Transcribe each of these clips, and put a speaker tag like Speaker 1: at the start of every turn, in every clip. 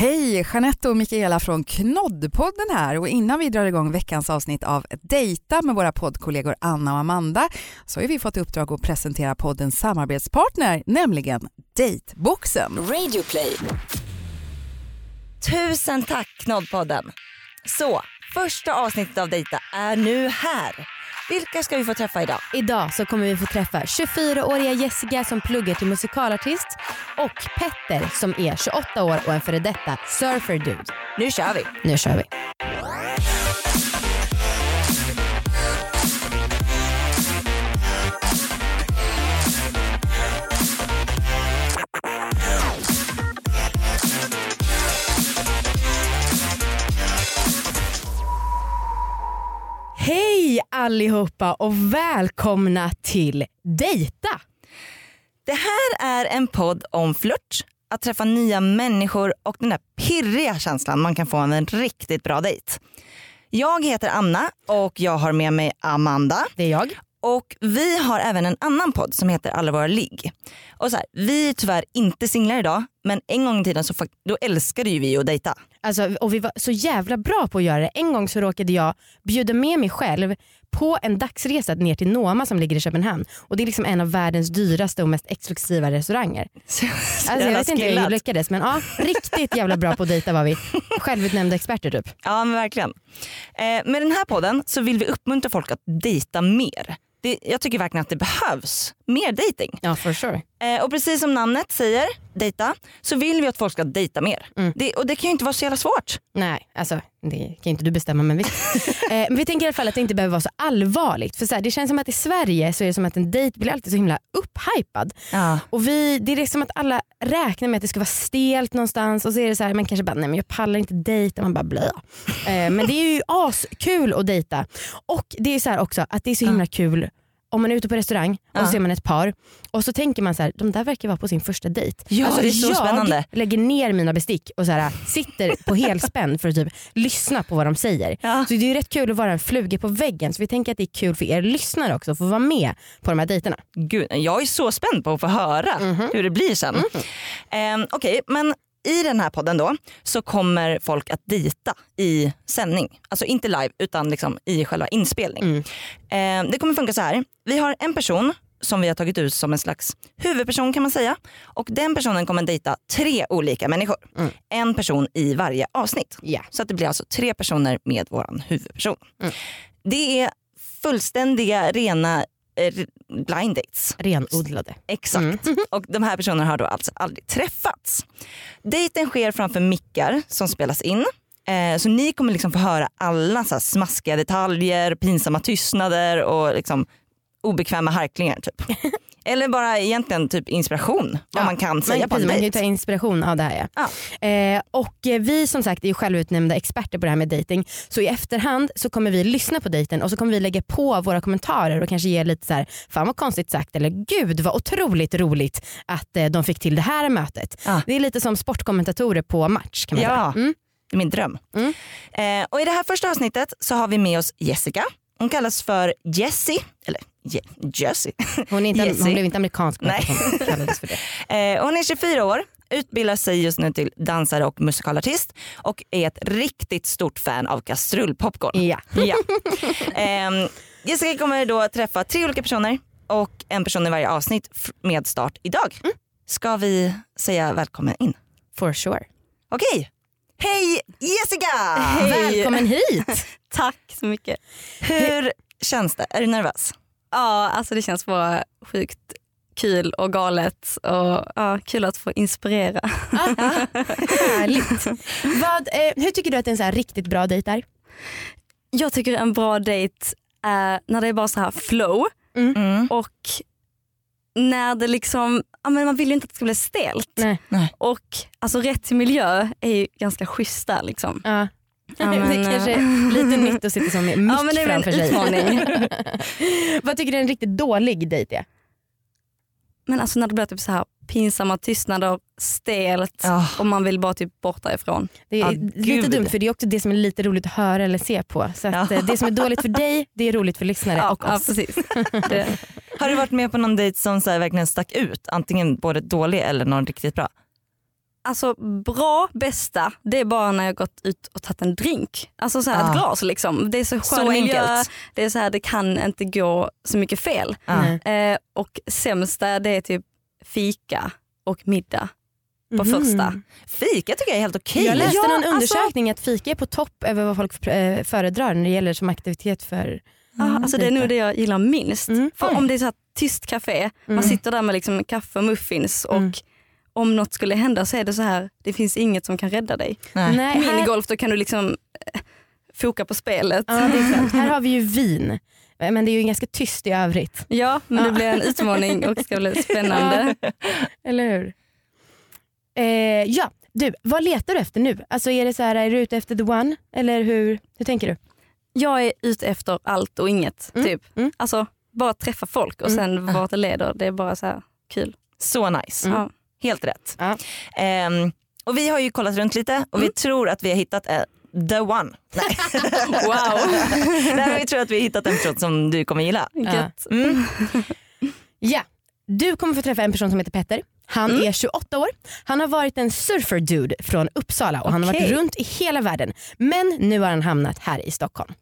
Speaker 1: Hej, Jeanette och Mikaela från Knoddpodden här och innan vi drar igång veckans avsnitt av Dejta med våra poddkollegor Anna och Amanda så har vi fått i uppdrag att presentera poddens samarbetspartner, nämligen Dateboxen.
Speaker 2: Radioplay.
Speaker 3: Tusen tack Knoddpodden. Så, första avsnittet av Dejta är nu här. Vilka ska vi få träffa idag?
Speaker 4: Idag så kommer vi få träffa 24-åriga Jessica som pluggar till musikalartist och Petter som är 28 år och en före detta surfer-dude.
Speaker 3: Nu kör vi.
Speaker 4: Nu kör vi. Hej allihopa och välkomna till Dejta.
Speaker 3: Det här är en podd om flört, att träffa nya människor och den där pirriga känslan man kan få av en riktigt bra dejt. Jag heter Anna och jag har med mig Amanda.
Speaker 4: Det är jag.
Speaker 3: Och vi har även en annan podd som heter Alla våra ligg. Och så här, vi är tyvärr inte singlar idag men en gång i tiden så då älskade ju vi att dejta.
Speaker 4: Alltså, och vi var så jävla bra på att göra det. En gång så råkade jag bjuda med mig själv på en dagsresa ner till Noma som ligger i Köpenhamn. Och Det är liksom en av världens dyraste och mest exklusiva restauranger. Alltså, jag vet inte hur jag lyckades men ja, riktigt jävla bra på att dejta var vi. Självutnämnda experter typ.
Speaker 3: Ja men verkligen. Eh, med den här podden så vill vi uppmuntra folk att dejta mer. Det, jag tycker verkligen att det behövs mer dating.
Speaker 4: Ja for sure.
Speaker 3: Eh, och precis som namnet säger, dejta, så vill vi att folk ska dejta mer.
Speaker 4: Mm.
Speaker 3: Det, och det kan ju inte vara så jävla svårt.
Speaker 4: Nej, alltså det kan inte du bestämma men visst. eh, men vi tänker i alla fall att det inte behöver vara så allvarligt. För så här, det känns som att i Sverige så är det som att en dejt blir alltid så himla upphypad.
Speaker 3: Ja.
Speaker 4: Och vi, det är liksom att alla räknar med att det ska vara stelt någonstans och så är det så här, man kanske bara nej men jag pallar inte dejta, man bara blö. Eh, men det är ju askul att dejta. Och det är så här också att det är så himla kul om man är ute på restaurang och
Speaker 3: Ja.
Speaker 4: så ser man ett par och så tänker man så här, de där verkar vara på sin första dejt.
Speaker 3: Ja, det är så
Speaker 4: jag
Speaker 3: spännande.
Speaker 4: lägger ner mina bestick och så här, sitter på helspänn för att typ lyssna på vad de säger.
Speaker 3: Ja.
Speaker 4: Så det är ju rätt kul att vara en fluga på väggen så vi tänker att det är kul för er lyssnare också att få vara med på de här dejterna.
Speaker 3: Gud, jag är så spänd på att få höra
Speaker 4: Mhm.
Speaker 3: hur det blir sen. Eh, Okej, men i den här podden då så kommer folk att dejta i sändning. Alltså inte live utan liksom i själva inspelning.
Speaker 4: Mm.
Speaker 3: Eh, det kommer funka så här. Vi har en person som vi har tagit ut som en slags huvudperson kan man säga. Och den personen kommer dejta tre olika människor.
Speaker 4: Mm.
Speaker 3: En person i varje avsnitt.
Speaker 4: Ja.
Speaker 3: Så att det blir alltså tre personer med våran huvudperson.
Speaker 4: Mm.
Speaker 3: Det är fullständiga rena blind dates.
Speaker 4: Renodlade.
Speaker 3: Exakt.
Speaker 4: Mm.
Speaker 3: Och de här personerna har då alltså aldrig träffats. Dejten sker framför mickar som spelas in. Eh, så ni kommer liksom få höra alla så smaskiga detaljer, pinsamma tystnader och liksom obekväma harklingar typ. Eller bara egentligen typ inspiration vad
Speaker 4: Ja,
Speaker 3: man kan säga
Speaker 4: man,
Speaker 3: på en
Speaker 4: precis, man kan ju
Speaker 3: dejt.
Speaker 4: ta inspiration av det här. Ja.
Speaker 3: Ja.
Speaker 4: Eh, och vi som sagt är ju självutnämnda experter på det här med dating. Så i efterhand så kommer vi lyssna på dejten och så kommer vi lägga på våra kommentarer och kanske ge lite så här, fan vad konstigt sagt eller gud vad otroligt roligt att eh, de fick till det här mötet.
Speaker 3: Ja.
Speaker 4: Det är lite som sportkommentatorer på match kan man
Speaker 3: Ja.
Speaker 4: säga. Mm.
Speaker 3: Det är min dröm.
Speaker 4: Mm.
Speaker 3: Eh, och I det här första avsnittet så har vi med oss Jessica. Hon kallas för Jessie, eller Je- Jessie.
Speaker 4: Hon, är inte,
Speaker 3: Jessie.
Speaker 4: hon blev inte amerikansk
Speaker 3: Nej.
Speaker 4: hon kallades för det.
Speaker 3: Eh, hon är 24 år, utbildar sig just nu till dansare och musikalartist och är ett riktigt stort fan av kastrullpopcorn.
Speaker 4: Ja.
Speaker 3: Ja. Ehm, Jessica kommer då träffa tre olika personer och en person i varje avsnitt med start idag. Ska vi säga välkommen in?
Speaker 4: For sure.
Speaker 3: Okej. Hej Jessica!
Speaker 4: Välkommen hit!
Speaker 2: Tack så mycket.
Speaker 3: Hur känns det? Är du nervös?
Speaker 2: Ja, alltså det känns bara sjukt kul och galet och ja, kul att få inspirera.
Speaker 4: Härligt. Vad, eh, hur tycker du att en så här riktigt bra dejt är?
Speaker 2: Jag tycker en bra dejt är när det är bara så här flow
Speaker 3: Mm.
Speaker 2: och när det liksom, ja, men man vill ju inte att det ska bli stelt.
Speaker 4: Nej.
Speaker 3: Nej.
Speaker 2: Och alltså rätt miljö är ju ganska schysst där liksom.
Speaker 4: Ja.
Speaker 2: Ja,
Speaker 4: det
Speaker 2: men,
Speaker 4: är kanske
Speaker 2: eh,
Speaker 4: lite nytt att sitta som mick
Speaker 2: Ja, men det är
Speaker 4: framför sig.
Speaker 2: utmaning.
Speaker 4: Vad tycker du en riktigt dålig dejt är?
Speaker 2: Men alltså när det blir typ så här pinsamma tystnader, stelt
Speaker 3: Ja.
Speaker 2: och man vill bara typ bort därifrån.
Speaker 4: Det är
Speaker 3: Ja,
Speaker 4: lite
Speaker 3: gud.
Speaker 4: dumt för det är också det som är lite roligt att höra eller se på. Så att,
Speaker 3: Ja.
Speaker 4: eh, det som är dåligt för dig, det är roligt för lyssnare
Speaker 2: Ja,
Speaker 4: och
Speaker 2: ja
Speaker 4: oss.
Speaker 2: precis. Det,
Speaker 3: Har du varit med på någon dejt som så här verkligen stack ut? Antingen både dålig eller någon riktigt bra?
Speaker 2: Alltså bra, bästa, det är bara när jag gått ut och tagit en drink. Alltså så här,
Speaker 3: Ah.
Speaker 2: ett glas liksom. Det är så skön
Speaker 3: Så
Speaker 2: miljö,
Speaker 3: enkelt.
Speaker 2: det är så här, det kan inte gå så mycket fel.
Speaker 4: Nej.
Speaker 2: Eh, och sämsta det är typ fika och middag på
Speaker 4: Mhm.
Speaker 2: första.
Speaker 3: Fika tycker jag är helt okej.
Speaker 4: Jag läste
Speaker 2: Ja,
Speaker 4: någon
Speaker 2: alltså-
Speaker 4: undersökning att fika är på topp över vad folk eh, föredrar när det gäller som aktivitet för
Speaker 2: Ja, alltså det är nog det jag gillar minst.
Speaker 4: Mm.
Speaker 2: För om det är så här tyst café, man
Speaker 4: Mm.
Speaker 2: sitter där med liksom kaffe och muffins och
Speaker 4: Mm.
Speaker 2: Om något skulle hända så är det så här, det finns inget som kan rädda dig.
Speaker 3: Nej.
Speaker 4: Nej, här,
Speaker 2: Minigolf då kan du liksom eh, foka på spelet.
Speaker 4: ja, det är sant. här har vi ju vin. Men det är ju ganska tyst i övrigt.
Speaker 2: Ja, men det
Speaker 4: Ja.
Speaker 2: blir en utmaning och det ska bli spännande.
Speaker 4: Eller hur? Eh, ja, du, vad letar du efter nu? Alltså är det så här, är du ute efter the one? Eller hur, hur tänker du?
Speaker 2: Jag är ute efter allt och inget.
Speaker 4: Mm,
Speaker 2: Typ.
Speaker 4: mm.
Speaker 2: Alltså, bara träffa folk och
Speaker 4: Mm.
Speaker 2: sen vart det leder. Det är bara så här kul.
Speaker 3: Så nice.
Speaker 2: Ja.
Speaker 3: Helt rätt.
Speaker 4: Ja.
Speaker 3: Ehm, och vi har ju kollat runt lite och vi tror att vi har hittat eh, the one. Nej.
Speaker 2: Wow.
Speaker 3: Nej, men vi tror att vi har hittat en person som du kommer gilla. Mm.
Speaker 4: Ja, du kommer få träffa en person som heter Petter. Han
Speaker 2: Mm.
Speaker 4: är 28 år. Han har varit en surfer dude från Uppsala och han har varit runt i hela världen. Men nu har han hamnat här i Stockholm.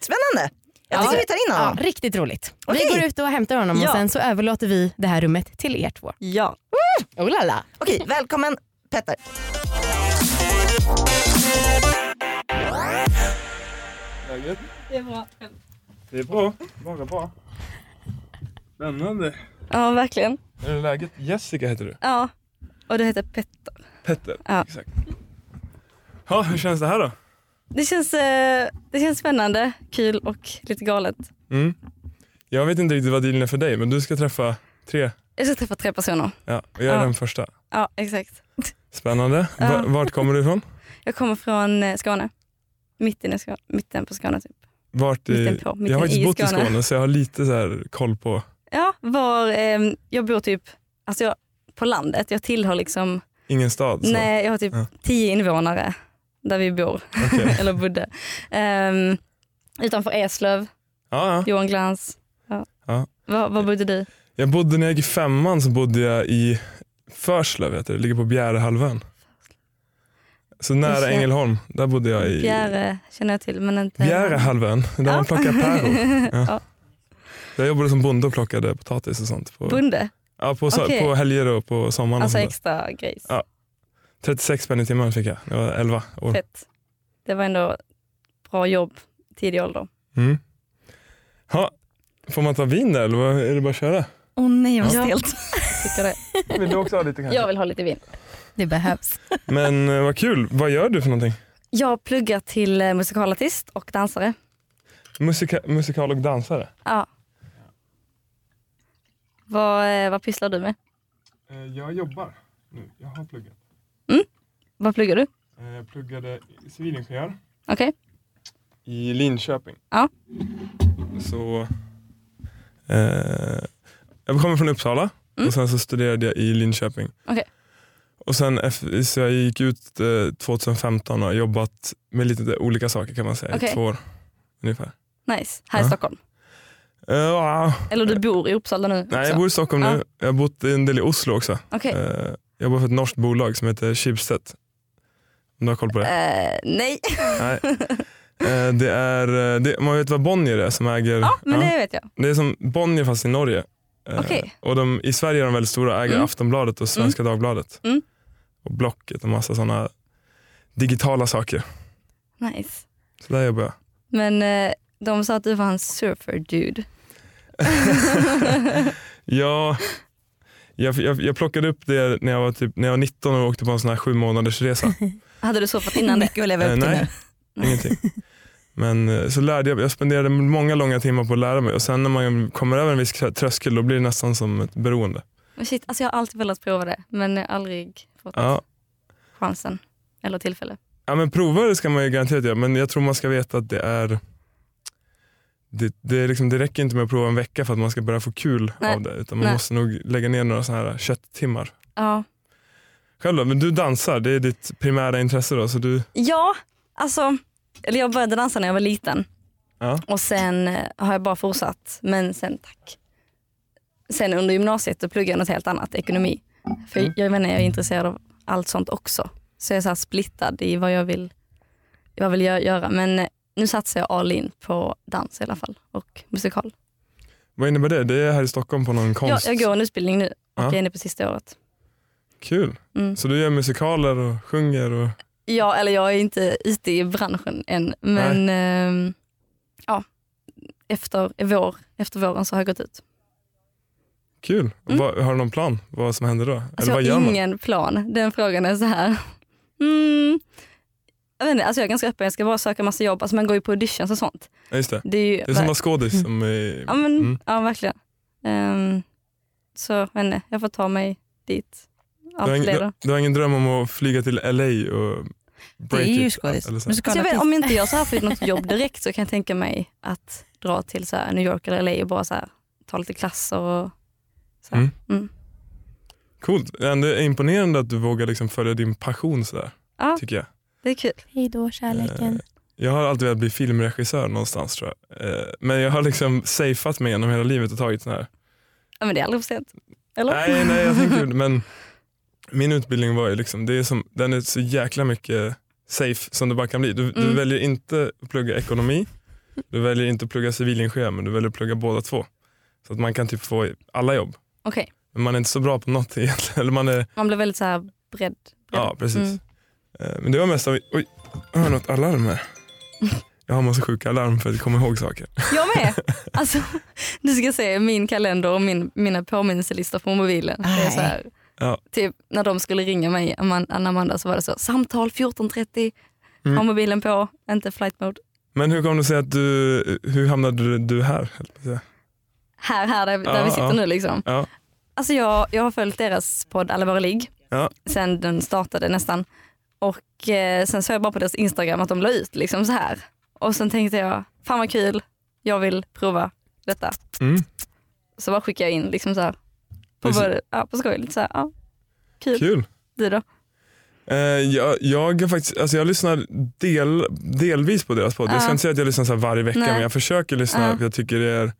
Speaker 3: Spännande. Jag
Speaker 2: Ja.
Speaker 3: tycker vi tar in
Speaker 4: Ja,
Speaker 3: honom.
Speaker 4: riktigt roligt.
Speaker 3: Okej.
Speaker 4: Vi går ut och hämtar honom
Speaker 2: Ja.
Speaker 4: och sen så överlåter vi det här rummet till er två.
Speaker 2: Ja.
Speaker 4: Oh la la.
Speaker 3: Okej, välkommen Petter.
Speaker 5: Läget?
Speaker 2: Det är bra.
Speaker 5: Det är bra. Bara bra. Spännande.
Speaker 2: Ja, verkligen.
Speaker 5: Är det läget? Jessica heter du.
Speaker 2: Ja. Och det heter Petter.
Speaker 5: Petter.
Speaker 2: Ja.
Speaker 5: Exakt. Ja, hur känns det här då?
Speaker 2: Det känns, eh, det känns spännande, kul och lite galet.
Speaker 5: Mm. Jag vet inte riktigt vad dealen är för dig, men du ska träffa tre.
Speaker 2: Jag ska träffa tre personer.
Speaker 5: Ja, och jag är
Speaker 2: Ja.
Speaker 5: den första.
Speaker 2: Ja, exakt.
Speaker 5: Spännande.
Speaker 2: Ja.
Speaker 5: Va- Vart kommer du ifrån?
Speaker 2: Jag kommer från eh, Skåne. Mitten, i Skåne, mitten på Skåne typ.
Speaker 5: Vart i...
Speaker 2: Mitten på, mitten
Speaker 5: jag har faktiskt
Speaker 2: i
Speaker 5: bott i
Speaker 2: Skåne.
Speaker 5: Skåne så jag har lite så här koll på...
Speaker 2: Ja, var, eh, jag bor typ alltså jag, på landet. Jag tillhör liksom,
Speaker 5: Ingen stad. Så.
Speaker 2: nej jag har typ
Speaker 5: Ja.
Speaker 2: tio invånare där vi bor,
Speaker 5: Okej.
Speaker 2: eller bodde. Ehm, utanför Eslöv,
Speaker 5: Ja, ja.
Speaker 2: Johan Glans. Ja.
Speaker 5: Ja.
Speaker 2: Var, var bodde du?
Speaker 5: Jag bodde när jag gick i femman så bodde jag i Förslöv, heter det. det ligger på Bjärehalvön. Så nära Ängelholm, där bodde jag i
Speaker 2: Bjäre känner jag till men inte...
Speaker 5: Bjärehalvön, där
Speaker 2: Ja.
Speaker 5: man plockar päron. Ja.
Speaker 2: Ja.
Speaker 5: Jag jobbade som bonde och plockade potatis och sånt. På,
Speaker 2: Bonde,
Speaker 5: ja, på,
Speaker 2: Okej.
Speaker 5: på helger och på sommaren.
Speaker 2: alltså extra grejs.
Speaker 5: Ja. Där. 36 spänn i timmen fick jag, jag var 11 år.
Speaker 2: Fett. Det var ändå bra jobb tidig ålder.
Speaker 5: Mm. Ha, får man ta vin där eller är det bara att köra?
Speaker 3: Åh nej vad
Speaker 2: Ja.
Speaker 3: stelt.
Speaker 2: Tycker det.
Speaker 5: Vill du också ha lite kanske?
Speaker 2: Jag vill ha lite vin.
Speaker 4: Det behövs.
Speaker 5: Men eh, vad kul, vad gör du för någonting?
Speaker 2: Jag pluggar till eh, musikalartist och dansare.
Speaker 5: Musika, musikal och dansare?
Speaker 2: Ja. Vad, eh, vad pysslar du med?
Speaker 5: Jag jobbar nu, jag har pluggat.
Speaker 2: Vad pluggar du?
Speaker 5: Eh, Jag pluggade civilingenjör
Speaker 2: Okej.
Speaker 5: i Linköping.
Speaker 2: Ja.
Speaker 5: Så eh, Jag kommer från Uppsala
Speaker 2: Mm.
Speaker 5: och sen så studerade jag i Linköping.
Speaker 2: Okej.
Speaker 5: Och sen så jag gick ut eh, 2015 och har jobbat med lite olika saker kan man säga
Speaker 2: Okej.
Speaker 5: i två år ungefär.
Speaker 2: Nice. Här i
Speaker 5: Ja.
Speaker 2: Stockholm.
Speaker 5: Eh, ja.
Speaker 2: Eller du bor i Uppsala nu
Speaker 5: Nej,
Speaker 2: också?
Speaker 5: jag bor i Stockholm
Speaker 2: Ja.
Speaker 5: nu. Jag har bott en del i Oslo också. Eh, jag jobbar för ett norskt bolag som heter Schibsted. Du har koll på det?
Speaker 2: Eh, nej.
Speaker 5: Nej. Eh, det är, eh, det, man vet vad Bonnier är som äger,
Speaker 2: Ja, men
Speaker 5: Ja.
Speaker 2: det vet jag.
Speaker 5: det är som Bonnier fast i Norge.
Speaker 2: Okej.
Speaker 5: och de, I Sverige är de väldigt stora, äger
Speaker 2: Mm.
Speaker 5: Aftonbladet och Svenska Dagbladet.
Speaker 2: Mm.
Speaker 5: Och Blocket och massa sådana digitala saker.
Speaker 2: Nice.
Speaker 5: Så där jobbar jag.
Speaker 2: Men de sa att du var en surfer dude.
Speaker 5: ja, jag, jag, jag plockade upp det när jag var, typ, när jag var 19 och åkte på en sån här sju månaders resa.
Speaker 2: Hade du surfat innan det?
Speaker 3: Mycket att leva
Speaker 5: Eh,
Speaker 3: upp till
Speaker 5: nej.
Speaker 3: nu.
Speaker 5: Ingenting. Men eh, så lärde jag, jag spenderade många långa timmar på att lära mig och sen när man kommer över en viss tröskel då blir det nästan som ett beroende.
Speaker 2: Men shit, alltså jag har alltid velat prova det men aldrig fått
Speaker 5: Ja,
Speaker 2: chansen eller tillfälle.
Speaker 5: ja men prova det ska man ju garanterat göra men jag tror man ska veta att det är det, det, liksom, det räcker inte med att prova en vecka för att man ska börja få kul
Speaker 2: Nej.
Speaker 5: av det utan man
Speaker 2: Nej.
Speaker 5: måste nog lägga ner några sådana här kötttimmar.
Speaker 2: Ja.
Speaker 5: Själv då? Men du dansar, det är ditt primära intresse då? Så du,
Speaker 2: ja, alltså eller jag började dansa när jag var liten
Speaker 5: ja.
Speaker 2: och sen eh, har jag bara fortsatt. Men sen tack. Sen under gymnasiet då pluggade jag något helt annat, ekonomi. För
Speaker 5: Mm.
Speaker 2: jag inte, jag är intresserad av allt sånt också. Så jag är så splittad i vad jag vill, vad jag vill göra. Men eh, nu satsar jag all in på dans i alla fall och musikal.
Speaker 5: Vad innebär det? Det är här i Stockholm på någon konst...
Speaker 2: jag går en utbildning nu och
Speaker 5: Ja.
Speaker 2: jag är inne på sista året.
Speaker 5: Kul.
Speaker 2: Mm.
Speaker 5: Så du gör musikaler och sjunger och...
Speaker 2: Ja, eller jag är inte ute i branschen än men ehm, ja, efter, vår, efter våren så har jag gått ut.
Speaker 5: Kul.
Speaker 2: Mm.
Speaker 5: Vad, har du någon plan vad som händer då?
Speaker 2: Alltså
Speaker 5: Eller vad
Speaker 2: jag har ingen plan. Den frågan är så här. Mm, jag, vet inte, alltså jag är ganska öppen, jag ska bara söka massa jobb. Alltså man går ju på auditions och sånt.
Speaker 5: Ja, just det.
Speaker 2: Det är, ju,
Speaker 5: Det är som att vara skådis. Som är...
Speaker 2: ja, men,
Speaker 5: Mm.
Speaker 2: ja verkligen. Ehm, så jag vet inte, jag får ta mig dit.
Speaker 5: Du, har ingen, du, du har ingen dröm om att flyga till LA och break
Speaker 3: Det är ju skådis.
Speaker 5: Eller så?
Speaker 3: Musikal-
Speaker 2: Så jag vet, om inte jag så här får något jobb direkt så kan jag tänka mig att dra till så här New York eller LA och bara så här, ta lite klasser. Och, så här.
Speaker 5: Mm.
Speaker 2: Mm.
Speaker 5: Coolt. Det är imponerande att du vågar liksom följa din passion sådär.
Speaker 2: Ja.
Speaker 5: Tycker jag.
Speaker 2: Det är kul.
Speaker 4: Hej då kärleken.
Speaker 5: Eh, Jag har alltid velat bli filmregissör någonstans tror jag. Eh, Men jag har liksom safeat mig genom hela livet och tagit sån här.
Speaker 2: Ja, men det är aldrig för sent. Eller?
Speaker 5: Nej, nej jag tänker men min utbildning var ju liksom, det är som, den är så jäkla mycket safe som det bara kan bli. Du, du
Speaker 2: Mm.
Speaker 5: väljer inte att plugga ekonomi, du väljer inte att plugga civilingenjör men du väljer att plugga båda två. Så att man kan typ få alla jobb.
Speaker 2: Okej,
Speaker 5: Men man är inte så bra på något egentligen. Eller man är,
Speaker 2: man blir väldigt så här bredd.
Speaker 5: ja precis.
Speaker 2: Mm.
Speaker 5: Eh, Men det var mest av, oj, jag har något alarm här. Jag har massa sjuka alarm för att komma ihåg saker.
Speaker 2: Jag med. Alltså, du ska se min kalender och min, mina påminnelselistor på mobilen. Det är så här,
Speaker 5: Ja.
Speaker 2: typ, när de skulle ringa mig, Anna Amanda, så var det så samtal 14.30,
Speaker 5: Mm.
Speaker 2: ha mobilen på, inte flight mode.
Speaker 5: Men hur kom det sig att du, hur hamnade du, du här?
Speaker 2: Här, här där, där
Speaker 5: Ja,
Speaker 2: vi sitter
Speaker 5: ja.
Speaker 2: nu liksom.
Speaker 5: Ja.
Speaker 2: Alltså jag, jag har följt deras podd Alla våra ligg
Speaker 5: Ja.
Speaker 2: sen den startade nästan. Och eh, sen såg jag bara på deras Instagram att de la ut liksom så här. Och sen tänkte jag, fan vad kul, jag vill prova detta.
Speaker 5: Mm.
Speaker 2: Så bara skickade jag in liksom så här. På, ja, på skoj, lite så här, ja, kul.
Speaker 5: Kul.
Speaker 2: Du då?
Speaker 5: Eh, jag, jag, faktiskt, alltså jag lyssnar del, delvis på deras podd. Jag ska inte säga att jag lyssnar så varje vecka
Speaker 2: Nej.
Speaker 5: men jag försöker lyssna
Speaker 2: Ja.
Speaker 5: för jag tycker det är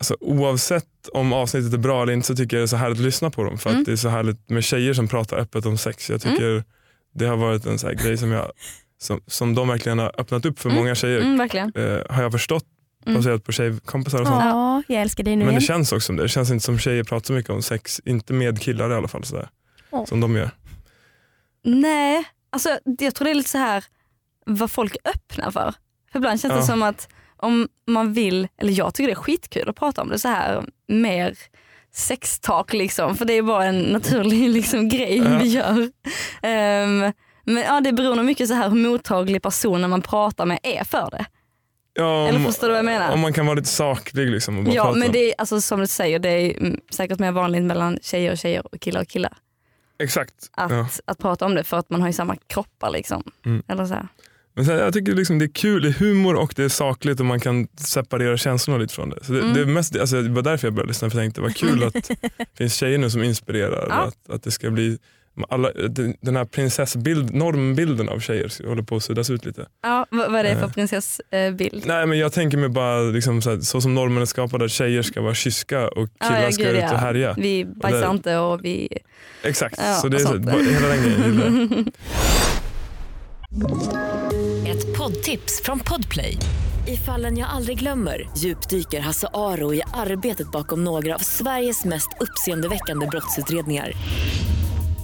Speaker 5: Alltså, oavsett om avsnittet är bra eller inte så tycker jag det är så härligt att lyssna på dem. För
Speaker 2: Mm.
Speaker 5: att det är så härligt med tjejer som pratar öppet om sex. Jag tycker det har varit en så grej som, jag, som, som de verkligen har öppnat upp för
Speaker 2: Mm.
Speaker 5: många tjejer.
Speaker 2: Mm, verkligen.
Speaker 5: Eh, har jag förstått
Speaker 2: Mm.
Speaker 5: baserat på tjejkompisar och sånt.
Speaker 4: Ja, jag älskar dig nu
Speaker 5: Men det
Speaker 4: igen.
Speaker 5: känns också som det. Det känns inte som tjejer pratar så mycket om sex. Inte med killar i alla fall. Sådär.
Speaker 4: Ja.
Speaker 5: Som de gör.
Speaker 2: Nej, alltså jag tror det är lite så här vad folk är öppna för. För ibland känns det
Speaker 5: Ja.
Speaker 2: som att om man vill, eller jag tycker det är skitkul att prata om det så här mer sextalk liksom. För det är bara en naturlig liksom, grej
Speaker 5: Ja.
Speaker 2: vi gör. Ehm, men ja, det beror nog mycket så här hur mottaglig personen man pratar med är för det.
Speaker 5: Ja,
Speaker 2: Eller förstår du vad jag menar?
Speaker 5: om man kan vara lite saklig liksom och bara
Speaker 2: Ja
Speaker 5: prata.
Speaker 2: men det är alltså, som du säger, det är säkert mer vanligt mellan tjejer och tjejer och killar och killar.
Speaker 5: Exakt.
Speaker 2: Att,
Speaker 5: Ja.
Speaker 2: att prata om det för att man har ju samma kroppar liksom.
Speaker 5: Mm.
Speaker 2: Eller så här.
Speaker 5: Men sen, jag tycker liksom det är kul, det är humor och det är sakligt och man kan separera känslorna lite från det. Så det,
Speaker 2: Mm.
Speaker 5: det, är mest, alltså, det var därför jag började lyssna, för jag tänkte vad kul att det finns tjejer nu som inspirerar.
Speaker 2: Ja.
Speaker 5: Att, att det ska bli alla, den här prinsessbild, normbilden av tjejer håller på att suddas ut lite.
Speaker 2: Ja, vad, är det för
Speaker 5: Eh.
Speaker 2: prinsessbild?
Speaker 5: Nej men jag tänker mig bara liksom så, här, så som normen är skapad att tjejer ska vara kyska och
Speaker 2: Ja,
Speaker 5: killar
Speaker 2: ja,
Speaker 5: ska
Speaker 2: gud,
Speaker 5: ut
Speaker 2: ja.
Speaker 5: och härja.
Speaker 2: Vi bajsar
Speaker 5: det-
Speaker 2: inte och vi...
Speaker 5: Exakt,
Speaker 2: Ja,
Speaker 5: så det är
Speaker 2: och
Speaker 5: så, hela den grejen gillar jag.
Speaker 6: Ett poddtips från Podplay. I fallen jag aldrig glömmer djupdyker Hasse Aro i arbetet bakom några av Sveriges mest uppseendeväckande brottsutredningar.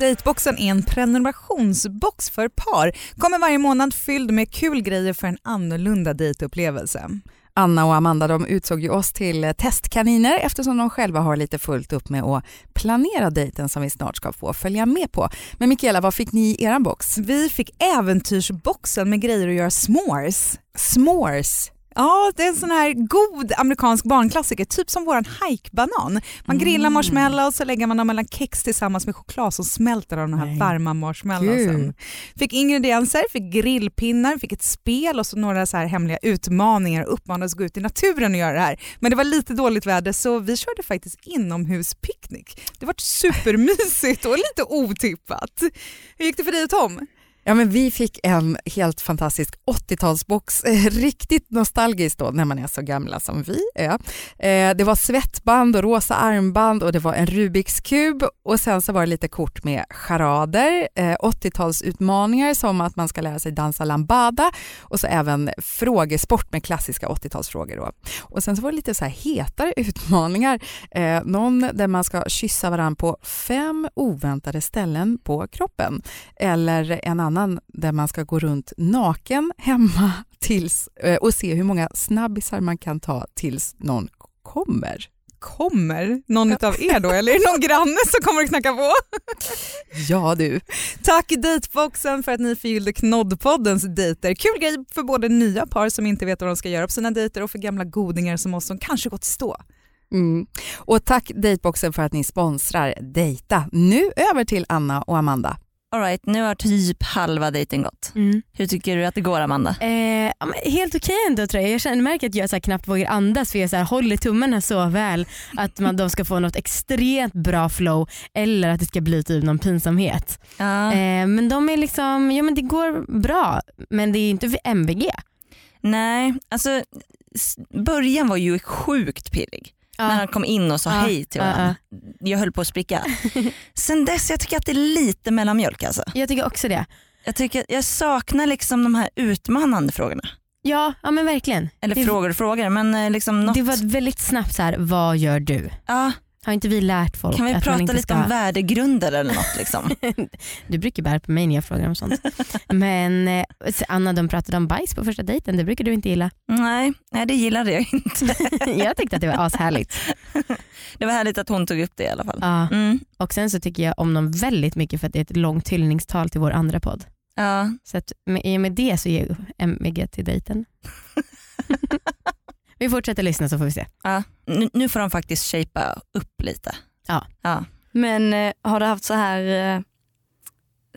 Speaker 7: Dateboxen är en prenumerationsbox för par. Kommer varje månad fylld med kul grejer för en annorlunda dejtupplevelse.
Speaker 1: Anna och Amanda de utsåg ju oss till testkaniner eftersom de själva har lite fullt upp med att planera dejten som vi snart ska få följa med på. Men Mikaela, vad fick ni i eran box?
Speaker 7: Vi fick äventyrsboxen med grejer att göra s'mores.
Speaker 1: S'mores.
Speaker 7: Ja, det är en sån här god amerikansk barnklassiker, typ som våran hajkbanan. Man grillar marshmallows så lägger man dem mellan kex tillsammans med choklad som smälter av de här
Speaker 1: Nej.
Speaker 7: varma marshmallowsen. Fick ingredienser, fick grillpinnar, fick ett spel och så några så här hemliga utmaningar och uppmanades att gå ut i naturen och göra det här. Men det var lite dåligt väder så vi körde faktiskt inomhuspicknick. Det var supermysigt och lite otippat. Hur gick det för dig och Tom?
Speaker 1: Ja, men vi fick en helt fantastisk 80-talsbox, eh, riktigt nostalgiskt då när man är så gamla som vi är. Eh, det var svettband och rosa armband och det var en Rubiks kub och sen så var det lite kort med charader, eh, 80-talsutmaningar som att man ska lära sig dansa lambada och så även frågesport med klassiska 80-talsfrågor. Då. Och sen så var det lite så här hetare utmaningar, någon där man ska kyssa varandra på fem oväntade ställen på kroppen eller en annan där man ska gå runt naken hemma tills, eh, och se hur många snabbisar man kan ta tills någon kommer.
Speaker 7: Kommer någon av er då eller är det någon granne som kommer att knacka på?
Speaker 1: Ja du.
Speaker 7: Tack Dateboxen för att ni fyllde Knoddpoddens dejter. Kul grej för både nya par som inte vet vad de ska göra på sina dejter och för gamla godingar som oss som kanske gått i stå.
Speaker 1: Mm. Och tack Dateboxen för att ni sponsrar Dejta. Nu över till Anna och Amanda.
Speaker 3: All right, nu har typ halva dejten gått.
Speaker 4: Mm.
Speaker 3: Hur tycker du att det går Amanda?
Speaker 4: Eh, helt okej ändå tror jag. Jag känner, märker att jag så knappt vågar andas för jag så här, håller tummarna så väl att man, de ska få något extremt bra flow eller att det ska bli typ någon pinsamhet.
Speaker 3: Ja.
Speaker 4: Eh, men de är liksom, ja men det går bra men det är inte för MVG.
Speaker 3: Nej, alltså början var ju sjukt pirrig. När han kom in och sa hej till varandra. Jag höll på att spricka. Sen dess jag tycker att det är lite mellanmjölk alltså.
Speaker 4: Jag tycker också det.
Speaker 3: Jag, tycker, jag saknar liksom de här utmanande frågorna.
Speaker 4: Ja, ja men verkligen.
Speaker 3: Eller
Speaker 4: det,
Speaker 3: frågor och frågor men eh, liksom något.
Speaker 4: det var väldigt snabbt så här, vad gör du?
Speaker 3: ja,
Speaker 4: Har inte vi lärt folk
Speaker 3: kan vi
Speaker 4: att man
Speaker 3: prata
Speaker 4: inte
Speaker 3: lite
Speaker 4: ska...
Speaker 3: om värdegrunder eller något liksom?
Speaker 4: Du brukar bära på mig när jag frågar om sånt. men eh, Anna de pratade om bajs på första dejten, det brukar du inte gilla.
Speaker 3: nej, nej, det gillade jag inte.
Speaker 4: jag tyckte att det var ashärligt.
Speaker 3: Det var härligt att hon tog upp det i alla fall.
Speaker 4: Ja.
Speaker 3: Mm.
Speaker 4: Och sen så tycker jag om dem väldigt mycket för att det är ett långt hyllningstal till vår andra podd.
Speaker 3: Ja.
Speaker 4: Så att med, i och med det så ger jag MVG till dejten. Vi fortsätter lyssna så får vi se.
Speaker 3: Ja. Nu, nu får de faktiskt shapea upp lite.
Speaker 4: Ja.
Speaker 3: ja.
Speaker 2: Men eh, har du haft så här, eh,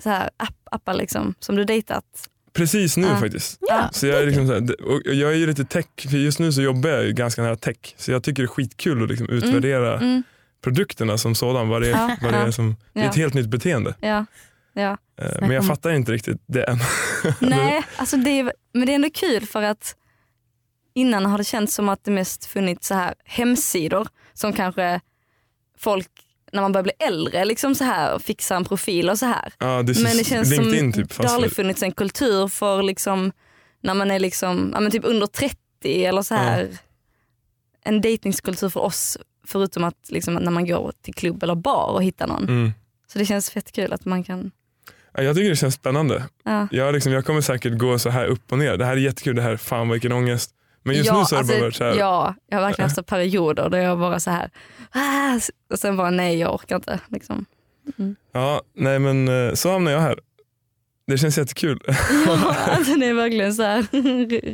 Speaker 2: så här app, appar liksom, som du dejtat?
Speaker 5: Precis nu
Speaker 2: Ja.
Speaker 5: faktiskt.
Speaker 4: Ja,
Speaker 5: Så jag, är liksom så här, och jag är ju lite tech, för just nu så jobbar jag ju ganska nära tech. Så jag tycker det är skitkul att liksom utvärdera
Speaker 2: Mm,
Speaker 5: produkterna som sådan. Vad det är,
Speaker 2: Ja,
Speaker 5: vad det är,
Speaker 2: ja.
Speaker 5: som, det är ett helt nytt beteende.
Speaker 2: ja, ja.
Speaker 5: Eh, Men jag fattar inte riktigt det än.
Speaker 2: Nej, alltså det är, men det är ändå kul för att innan har det känts som att det mest funnits så här hemsidor som kanske folk när man börjar bli äldre liksom så här fixar en profil och så här.
Speaker 5: Ja, det,
Speaker 2: Men det känns
Speaker 5: LinkedIn
Speaker 2: som
Speaker 5: typ.
Speaker 2: det har aldrig funnits en kultur för liksom när man är liksom, ja, men typ under 30 eller så här. En dejtingskultur för oss förutom att liksom, när man går till klubb eller bar och hittar någon.
Speaker 5: mm.
Speaker 2: Så det känns fett kul att man kan,
Speaker 5: ja, jag tycker det känns spännande.
Speaker 2: ja.
Speaker 5: Jag, liksom, jag kommer säkert gå så här upp och ner. Det här är jättekul, det här, fan vilken ångest. Men just
Speaker 2: ja,
Speaker 5: nu så har det
Speaker 2: alltså,
Speaker 5: bara varit så här,
Speaker 2: Ja, jag har verkligen haft så perioder där jag bara så här, ah, och sen bara nej jag orkar inte. Liksom.
Speaker 5: ja, nej men eh, så hamnar jag här. Det känns jättekul.
Speaker 2: Ja, alltså, det är verkligen så här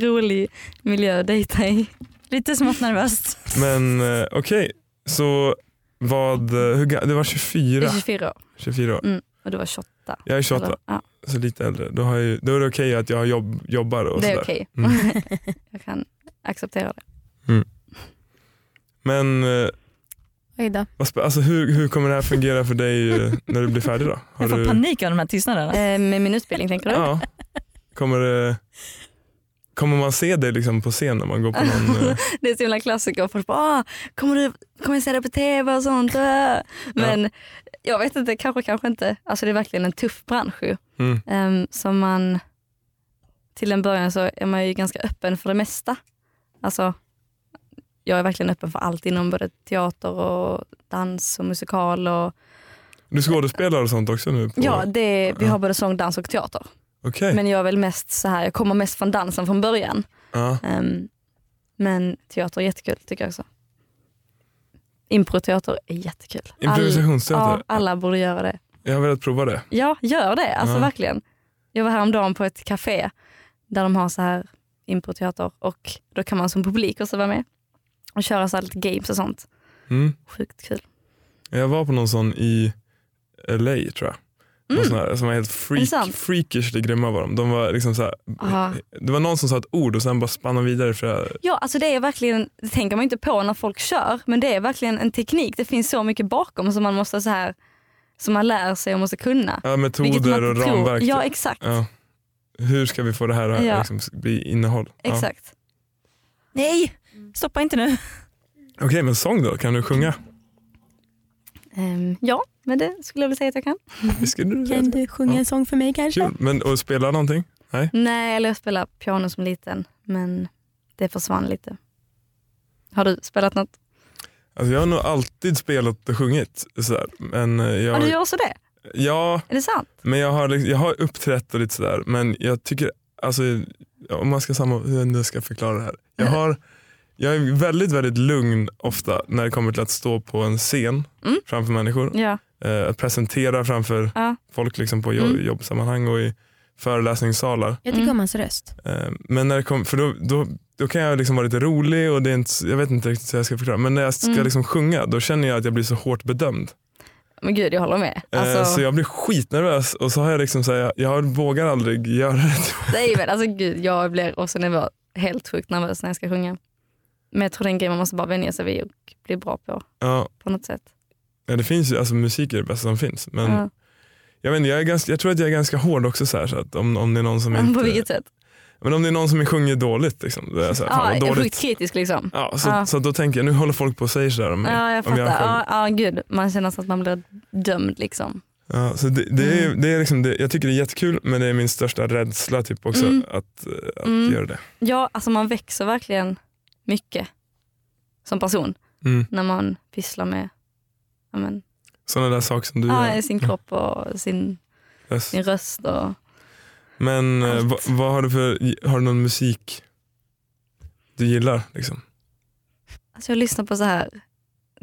Speaker 2: rolig miljö att dejta i.
Speaker 3: Lite smått nervöst.
Speaker 5: Men eh, okej, så vad, eh, hur, du var
Speaker 2: Jag
Speaker 5: 24,
Speaker 2: är 24 år
Speaker 5: 24 år.
Speaker 2: mm, och du var 28.
Speaker 5: Jag är 28,
Speaker 2: Eller, ja,
Speaker 5: så lite äldre. Då, har jag, då är det okej att jag jobb, jobbar och
Speaker 2: det är
Speaker 5: sådär.
Speaker 2: okej.
Speaker 5: Mm.
Speaker 2: jag kan acceptera det.
Speaker 5: Men eh, alltså, hur, hur kommer det här fungera för dig eh, när du blir färdig då? Har
Speaker 3: Jag får
Speaker 5: du,
Speaker 3: panik av de här tystnaderna.
Speaker 2: Eh, med min utbildning tänker du?
Speaker 5: ja, kommer, det, kommer man se dig liksom på scen när man går på någon... eh,
Speaker 2: Det är så himla klassiker. Folk bara, ah, kommer, du, kommer jag se det på tv och sånt? Äh. Men jag vet inte, kanske kanske inte. Alltså det är verkligen en tuff bransch ju.
Speaker 5: Mm.
Speaker 2: Um, som man, till en början så är man ju ganska öppen för det mesta. Alltså, jag är verkligen öppen för allt inom både teater och dans och musikal. Och,
Speaker 5: Du skådespelar och sånt också nu? På,
Speaker 2: ja, det, vi har både sång, dans och teater.
Speaker 5: Okej.
Speaker 2: Men jag är väl mest så här, jag kommer mest från dansen från början.
Speaker 5: Ja.
Speaker 2: Ehm, men teater är jättekul tycker jag också. Improteater är jättekul. All,
Speaker 5: Improvisationsteater?
Speaker 2: ja, alla borde göra det.
Speaker 5: Jag har velat prova det.
Speaker 2: Ja, gör det. Alltså
Speaker 5: Ja.
Speaker 2: verkligen. Jag var häromdagen på ett café där de har så här improteater och då kan man som publik också vara med och köra så här lite games och sånt.
Speaker 5: Mm.
Speaker 2: Sjukt kul.
Speaker 5: Jag var på någon sån i LA tror jag.
Speaker 2: Mm.
Speaker 5: Här, som var helt
Speaker 2: det
Speaker 5: freak,
Speaker 2: sant?
Speaker 5: freakishly grymma var de. de var liksom så här, det var någon som sa ett ord och sen bara spann de vidare. För,
Speaker 2: Ja, alltså det är verkligen, det tänker man inte på när folk kör, men det är verkligen en teknik. Det finns så mycket bakom som man måste så här, som man lär sig och måste kunna.
Speaker 5: ja, metoder och ramverk.
Speaker 2: Ja,
Speaker 5: typ.
Speaker 2: exakt.
Speaker 5: ja. Hur ska vi få det här att
Speaker 2: Ja.
Speaker 5: liksom, bli innehåll? Ja.
Speaker 2: exakt.
Speaker 3: Nej, stoppa inte nu.
Speaker 5: Okej, men sång då? Kan du sjunga?
Speaker 2: Ehm, ja, men det skulle jag vilja säga att jag kan.
Speaker 5: Du säga
Speaker 4: Kan du sjunga
Speaker 5: Ja.
Speaker 4: en sång för mig kanske?
Speaker 5: Kul. Men, och spela någonting?
Speaker 2: Nej, eller jag spelade piano som liten, men det försvann lite. Har du spelat något?
Speaker 5: Alltså, jag har nog alltid spelat och sjungit. Sådär. Men, eh, jag,
Speaker 2: Ja, du gör också det?
Speaker 5: Ja,
Speaker 2: Är det sant?
Speaker 5: men jag har, liksom- jag har uppträtt och lite sådär. Men jag tycker, alltså, om man ska samma, hur jag nu ska förklara det här. Jag, har, jag är väldigt, väldigt lugn ofta när det kommer till att stå på en scen
Speaker 2: Mm.
Speaker 5: framför människor.
Speaker 2: Ja.
Speaker 5: Eh, att presentera framför
Speaker 2: ja.
Speaker 5: folk liksom på jo-
Speaker 2: Mm.
Speaker 5: jobbsammanhang och i föreläsningssalar.
Speaker 4: Jag tycker
Speaker 2: Mm.
Speaker 4: om hans röst.
Speaker 5: Eh, Men när det kom, för då, då, då kan jag liksom vara lite rolig och det är inte, jag vet inte riktigt hur jag ska förklara. Men när jag ska
Speaker 2: Mm.
Speaker 5: liksom sjunga då känner jag att jag blir så hårt bedömd.
Speaker 2: Men gud, jag håller med.
Speaker 5: Eh,
Speaker 2: Alltså,
Speaker 5: Så jag blir skitnervös och så har jag liksom så här, jag, jag vågar aldrig göra det.
Speaker 2: Nej, men alltså gud, jag blir också nervös, helt sjukt nervös när jag ska sjunga. Men jag tror det är en grej man måste bara vänja sig vid och bli bra på,
Speaker 5: Ja,
Speaker 2: på något sätt.
Speaker 5: ja, det finns ju, alltså musik är det bästa som finns. Men
Speaker 2: Ja.
Speaker 5: jag, vet, inte, jag, är ganska, jag tror att jag är ganska hård också så, här, så att om, om det är någon som inte,
Speaker 2: På vilket sätt?
Speaker 5: Men om det är någon som sjunger dåligt, liksom, då är så här, fan
Speaker 2: Ja, är
Speaker 5: dåligt.
Speaker 2: sjukt kritisk liksom.
Speaker 5: Ja, så,
Speaker 2: Ja.
Speaker 5: så då tänker jag, nu håller folk på och säger sådär om mig.
Speaker 2: Ja, jag fattar.
Speaker 5: jag själv-
Speaker 2: ja, ja, gud, man känner att man blir dömd liksom.
Speaker 5: Ja, så det, det är,
Speaker 2: Mm.
Speaker 5: det är liksom det, jag tycker det är jättekul men det är min största rädsla typ också
Speaker 2: Mm.
Speaker 5: att, eh, att
Speaker 2: Mm.
Speaker 5: göra det.
Speaker 2: Ja, alltså man växer verkligen mycket som person
Speaker 5: Mm.
Speaker 2: när man pysslar med ja, men,
Speaker 5: Sådana där saker som du
Speaker 2: ja,
Speaker 5: gör.
Speaker 2: sin kropp och sin,
Speaker 5: Yes.
Speaker 2: sin röst. Och,
Speaker 5: Men eh, vad, vad har du för, har du någon musik du gillar? Liksom?
Speaker 2: alltså jag lyssnar på så här,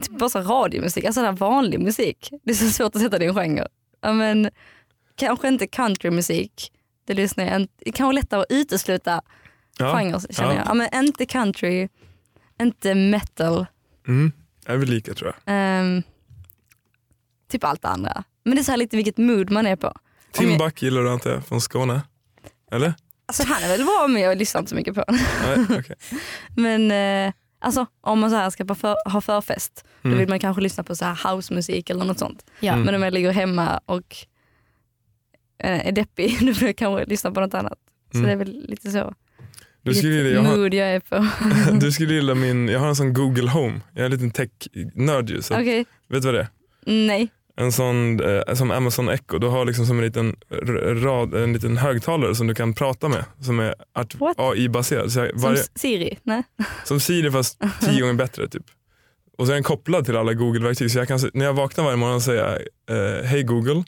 Speaker 2: typ bara så radiomusik, alltså så här vanlig musik. Det är så svårt att sätta det i en genre. Men, kanske inte countrymusik, det lyssnar jag inte. Det kanske lättare att utesluta
Speaker 5: Ja.
Speaker 2: genrer känner
Speaker 5: Ja.
Speaker 2: jag. Ja, men inte country, inte metal.
Speaker 5: Mm. Är vi lika tror jag.
Speaker 2: Ehm, typ allt andra. Men det är så här lite vilket mood man är på.
Speaker 5: Timbuk gillar du jag, från Skåne? Eller?
Speaker 2: Alltså han är väl bra men jag lyssnar inte så mycket på honom.
Speaker 5: Nej, okej.
Speaker 2: Men eh, alltså, om man så här ska för, ha förfest då
Speaker 5: Mm.
Speaker 2: vill man kanske lyssna på så här housemusik eller något sånt.
Speaker 4: Ja.
Speaker 5: Mm.
Speaker 2: Men om jag ligger hemma och eh, är deppig då vill jag kanske lyssna på något annat. Så
Speaker 5: Mm.
Speaker 2: det är väl lite så.
Speaker 5: Du skulle, gilla, jag, har,
Speaker 2: jag är på.
Speaker 5: du skulle gilla min, jag har en sån Google Home. Jag är en liten tech-nörd ju.
Speaker 2: Okej,
Speaker 5: Vet du vad det är?
Speaker 2: nej.
Speaker 5: En sån eh, som Amazon Echo, du har liksom som en liten, rad, en liten högtalare som du kan prata med som är? AI-baserad.
Speaker 2: Som Siri? Nej.
Speaker 5: som Siri fast tio gånger bättre typ. Och så är den kopplad till alla Google-verktyg så jag kan, när jag vaknar varje morgon säga eh, Hej Google,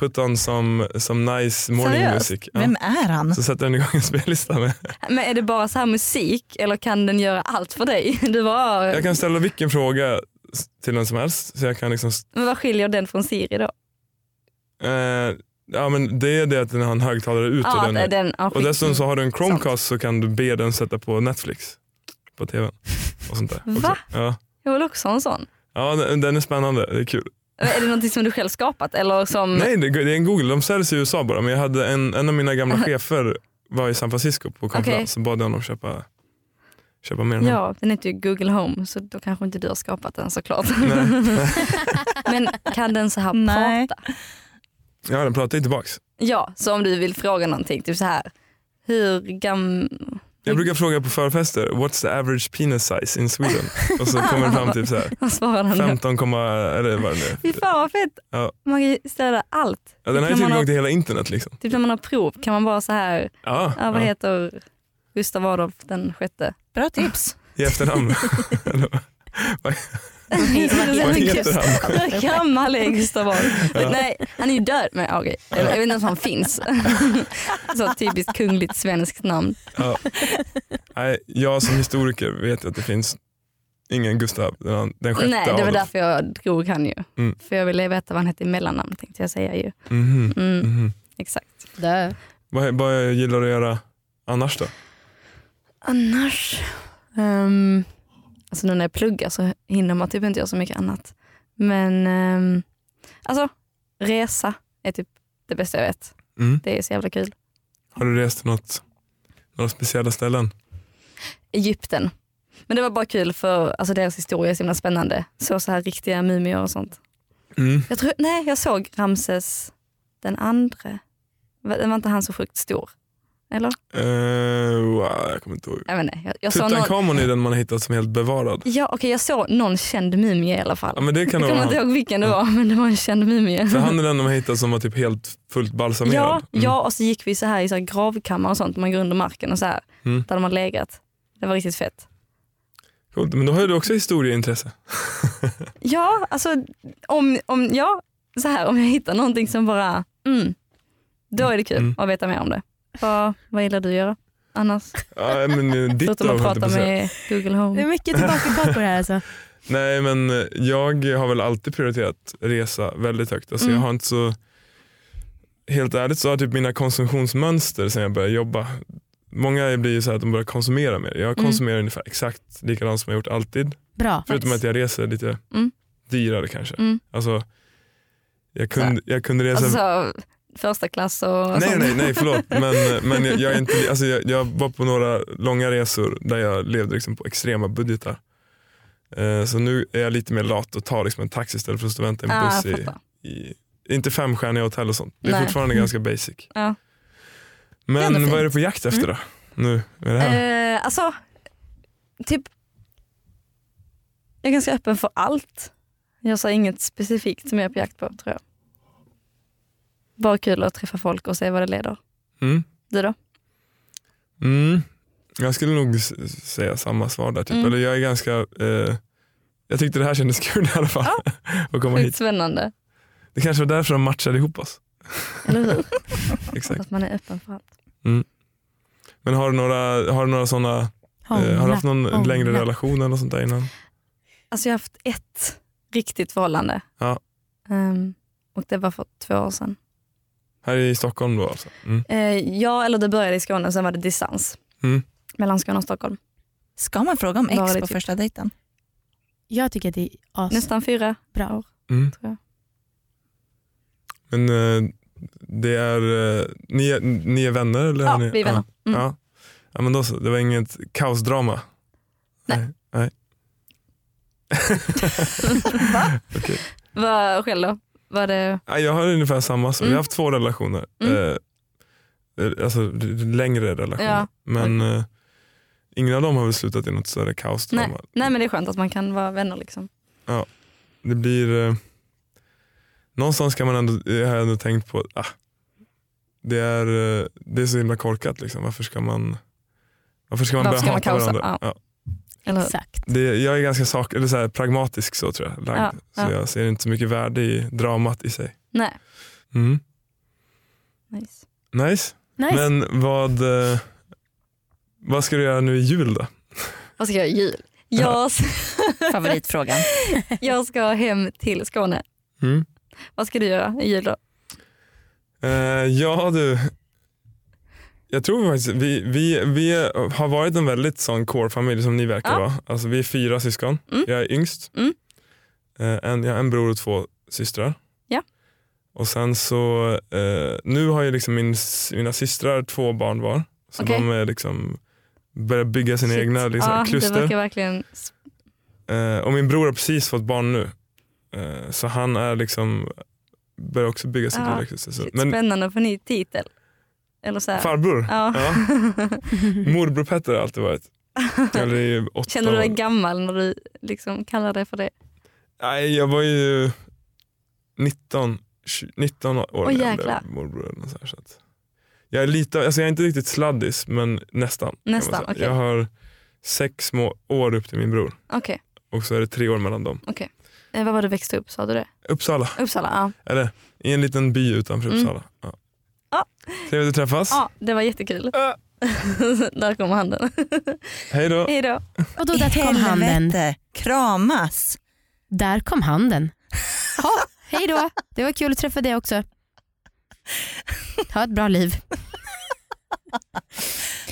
Speaker 5: put on some, some nice morning
Speaker 2: Seriöst?
Speaker 5: music. Ja.
Speaker 3: Vem är han?
Speaker 5: Så sätter den igång en spellista med.
Speaker 2: Men är det bara så här musik eller kan den göra allt för dig? Du bara,
Speaker 5: Jag kan ställa vilken fråga till den som helst. Så jag kan liksom,
Speaker 2: Men vad skiljer den från Siri då?
Speaker 5: eh, ja, men det är det att den har en högtalare ut.
Speaker 2: Ja,
Speaker 5: och den,
Speaker 2: den, ja,
Speaker 5: Och dessutom så har du en Chromecast så kan du be den sätta på Netflix på tvn. Och sånt där också.
Speaker 2: Va?
Speaker 5: Ja.
Speaker 2: Jag vill också ha en sån.
Speaker 5: ja, den den är spännande. Det är kul.
Speaker 2: Är det någonting som du själv skapat? Eller som...
Speaker 5: Nej, det är en Google. De säljs i USA bara. Men jag hade en, en av mina gamla chefer var i San Francisco på konferens.
Speaker 2: Okej.
Speaker 5: Så bad honom köpa, köpa med den här.
Speaker 2: Ja, den heter ju Google Home så då kanske inte du har skapat den såklart.
Speaker 5: Nej.
Speaker 2: Men kan den så här
Speaker 3: Nej.
Speaker 2: prata?
Speaker 5: Ja, den pratar ju tillbaks.
Speaker 2: Ja, så om du vill fråga någonting, typ så här. Hur gam...
Speaker 5: Jag brukar fråga på förfester, what's the average penis size in Sweden? Och så kommer det fram typ så här,
Speaker 2: Vad svarar den då?
Speaker 5: 15, eller vad det nu
Speaker 2: Fy
Speaker 5: är.
Speaker 2: fan vad fett.
Speaker 5: Ja.
Speaker 2: Man kan ju ställa allt.
Speaker 5: Ja, den har ju
Speaker 2: Kan man
Speaker 5: tillgång till hela internet liksom.
Speaker 2: Typ när man har prov kan man bara så här,
Speaker 5: Ja,
Speaker 2: ja, vad
Speaker 5: ja.
Speaker 2: heter Gustav Adolf den sjätte?
Speaker 3: Bra tips.
Speaker 5: i efternamn. Vad
Speaker 2: Vad
Speaker 5: heter han?
Speaker 2: Hur gammal är Gustav Adolf?
Speaker 5: Ja.
Speaker 2: Nej, han är ju död. Men, okej. jag, jag vet inte ens om han finns. så typiskt kungligt svenskt namn.
Speaker 5: Ja. Nej, jag som historiker vet att det finns ingen Gustav den, den sjätte
Speaker 2: Nej, det var
Speaker 5: Adolf.
Speaker 2: därför jag drog han ju.
Speaker 5: Mm.
Speaker 2: För jag ville veta vad han hette i mellannamn tänkte jag säga ju.
Speaker 5: Mhm,
Speaker 2: Mm,
Speaker 5: mhm.
Speaker 2: Exakt.
Speaker 4: Dö.
Speaker 5: Vad, vad gillar du att göra annars då?
Speaker 2: Annars, um, alltså nu när jag pluggar så hinner man typ inte göra så mycket annat. Men um, alltså resa är typ det bästa jag vet.
Speaker 5: Mm.
Speaker 2: Det är så jävla kul.
Speaker 5: Har du rest till något, några speciella ställen?
Speaker 2: Egypten. Men det var bara kul för alltså deras historia är så himla spännande. Så så här riktiga mumier och sånt.
Speaker 5: Mm.
Speaker 2: Jag tror, nej jag såg Ramses den andra. Var var inte han så sjukt stor? Eller?
Speaker 5: Eh, wow, jag kommer inte ihåg.
Speaker 2: Jag vet inte. Jag, jag såg någon,
Speaker 5: Tutankhamon är den man har hittat som helt bevarad.
Speaker 2: ja, okej, jag såg någon känd mumie i alla fall.
Speaker 5: Ja, men det kan
Speaker 2: jag kommer inte ihåg vilken det var men det var en känd mumie.
Speaker 5: För han är den de har hittat som var typ helt fullt balsamerad.
Speaker 2: Ja,
Speaker 5: Mm.
Speaker 2: ja, och så gick vi så här i så här gravkammare och sånt, man går under marken och så här,
Speaker 5: Mm.
Speaker 2: där de har legat. Det var riktigt fett.
Speaker 5: Coolt. Men då har du också historieintresse.
Speaker 2: Ja, alltså om, om, ja, så här, om jag hittar någonting som bara, mm, då är det kul
Speaker 5: Mm.
Speaker 2: att veta mer om det. Vad, vad gillar du att göra annars?
Speaker 5: Ja, men ditt
Speaker 2: Förutom att prata med Google
Speaker 4: Det är
Speaker 2: Home.
Speaker 4: mycket tillbaka på det här alltså.
Speaker 5: Nej men eh, jag har väl alltid prioriterat resa väldigt högt. Alltså
Speaker 2: Mm.
Speaker 5: jag har inte så, helt ärligt så har typ mina konsumtionsmönster sen jag började jobba, många blir ju så här att de börjar konsumera mer. Jag
Speaker 2: Mm.
Speaker 5: konsumerar ungefär exakt likadant som jag gjort alltid.
Speaker 4: Bra.
Speaker 5: Förutom att jag reser lite
Speaker 2: Mm.
Speaker 5: dyrare kanske.
Speaker 2: Mm.
Speaker 5: Alltså, jag, kunde, jag kunde resa
Speaker 2: Alltså så, första klass och
Speaker 5: Nej,
Speaker 2: sånt.
Speaker 5: nej, nej förlåt. Men, men jag, jag, är inte, alltså jag, jag var på några långa resor där jag levde liksom på extrema budgetar. Eh, så nu är jag lite mer lat och tar liksom en taxi istället för att stå och vänta i en
Speaker 2: Ah,
Speaker 5: buss. i, i, inte femstjärniga hotell och sånt. Det är
Speaker 2: Nej.
Speaker 5: fortfarande ganska basic.
Speaker 2: Ja.
Speaker 5: Men
Speaker 4: ändå
Speaker 5: vad är du på jakt efter då? Nu med det här?
Speaker 2: Eh, alltså, typ, jag är ganska öppen för allt. Jag sa inget specifikt som jag är på jakt på tror jag. Bara kul att träffa folk och se vad det leder.
Speaker 5: Mm.
Speaker 2: Du då?
Speaker 5: Mm. Jag skulle nog säga samma svar där. Typ.
Speaker 2: Mm.
Speaker 5: Eller jag är ganska, eh, jag tyckte det här kändes kul i alla fall. att komma hit.
Speaker 2: spännande.
Speaker 5: Det kanske var därför de matchade ihop oss.
Speaker 2: Eller hur?
Speaker 5: Exakt.
Speaker 2: Att man är öppen för allt.
Speaker 5: Men har du några, har du några sådana Eh, har du haft någon
Speaker 4: hångla.
Speaker 5: längre relation eller sånt där innan?
Speaker 2: Alltså jag har haft ett riktigt förhållande.
Speaker 5: Ja.
Speaker 2: Ehm, och det var för två år sedan.
Speaker 5: Här i Stockholm då alltså? Mm.
Speaker 2: Eh, ja, eller det började i Skåne, sen var det distans.
Speaker 5: Mm.
Speaker 2: Mellan Skåne och Stockholm.
Speaker 3: Ska man fråga om ex på
Speaker 2: typ-
Speaker 3: första dejten?
Speaker 4: Jag tycker att det är as.
Speaker 2: Nästan fyra
Speaker 4: Bra.
Speaker 2: år.
Speaker 5: Mm.
Speaker 2: Tror jag.
Speaker 5: Men eh, det är, eh, ni, är, ni är vänner? Eller
Speaker 2: Ja,
Speaker 5: ni?
Speaker 2: vi är vänner.
Speaker 5: Ja.
Speaker 2: Mm.
Speaker 5: Ja. ja men då så, det var inget kaosdrama?
Speaker 2: Nej.
Speaker 5: Nej. Okej.
Speaker 2: Vad själv då? Var det...
Speaker 5: Ja, jag har ungefär samma.
Speaker 2: Mm.
Speaker 5: jag har haft två relationer.
Speaker 2: Mm.
Speaker 5: Eh, eh, alltså längre relationer.
Speaker 2: Ja.
Speaker 5: Men eh, ingen av dem har väl slutat i något större kaosdrama.
Speaker 2: Nej. Nej men det är skönt att man kan vara vänner liksom.
Speaker 5: det blir... Eh, någonstans kan man ändå, jag har ändå tänkt på, ah, det, är, det är så himla korkat. Liksom. Varför ska man, varför ska man
Speaker 2: Varför
Speaker 5: börja
Speaker 2: ska man
Speaker 5: hata
Speaker 2: kaosa?
Speaker 5: varandra?
Speaker 2: Ja.
Speaker 5: Ja.
Speaker 4: Exakt.
Speaker 5: Det, jag är ganska sak, eller så här, pragmatisk så tror jag. Lagd.
Speaker 2: Ja,
Speaker 5: Så
Speaker 2: ja.
Speaker 5: jag ser inte så mycket värde i dramat i sig.
Speaker 2: Nej.
Speaker 5: Mm.
Speaker 2: Nice.
Speaker 5: Nice.
Speaker 4: Nice.
Speaker 5: Men vad, eh, vad ska du göra nu i jul då?
Speaker 2: Vad ska jag göra i jul? Jag,
Speaker 3: Favoritfrågan.
Speaker 2: jag ska hem till Skåne.
Speaker 5: Mm.
Speaker 2: Vad ska du göra i jul då?
Speaker 5: Eh, ja du, jag tror faktiskt vi, vi, vi har varit en väldigt sån core-familj som ni verkar
Speaker 2: Ja.
Speaker 5: vara. Alltså, vi är fyra syskon,
Speaker 2: Mm.
Speaker 5: jag är yngst.
Speaker 2: Mm.
Speaker 5: Eh, en, jag har en bror och två systrar.
Speaker 2: Ja.
Speaker 5: Och sen så, eh, nu har ju liksom min, mina systrar två barn var. Så
Speaker 2: Okej.
Speaker 5: de är liksom börjar bygga sina
Speaker 2: Shit.
Speaker 5: egna liksom,
Speaker 2: ja,
Speaker 5: kluster.
Speaker 2: verkligen...
Speaker 5: Eh, och min bror har precis fått barn nu. Eh, så han är liksom, börjar också bygga sitt
Speaker 2: Ja,
Speaker 5: kluster. Men
Speaker 2: Spännande att få ny titel. Eller så här.
Speaker 5: farbror?
Speaker 2: Ja.
Speaker 5: Morbror Petter har alltid varit. Eller
Speaker 2: Känner du dig gammal när du liksom kallar dig för det?
Speaker 5: Nej, jag var ju 19, 20 19 år
Speaker 2: Åh,
Speaker 5: när jag blev morbror. eller så här, så att jag, är lite, alltså jag är inte riktigt sladdis men nästan.
Speaker 2: Nästan, okej.
Speaker 5: Jag har sex små år upp till min bror
Speaker 2: Okej,
Speaker 5: och så är det tre år mellan dem.
Speaker 2: okej. Eh, var var du växte upp? Sa du det?
Speaker 5: Uppsala,
Speaker 2: Uppsala? Ja.
Speaker 5: eller i en liten by utanför
Speaker 2: Mm.
Speaker 5: Uppsala. Ja. Trevligt att träffas.
Speaker 2: ja, det var jättekul. Där kommer handen.
Speaker 5: Hej då.
Speaker 2: Hej då.
Speaker 4: Och då där kom handen.
Speaker 3: Helvete, kramas.
Speaker 4: Där kom handen. Ha, hej då. Det var kul att träffa dig också. Ha ett bra liv.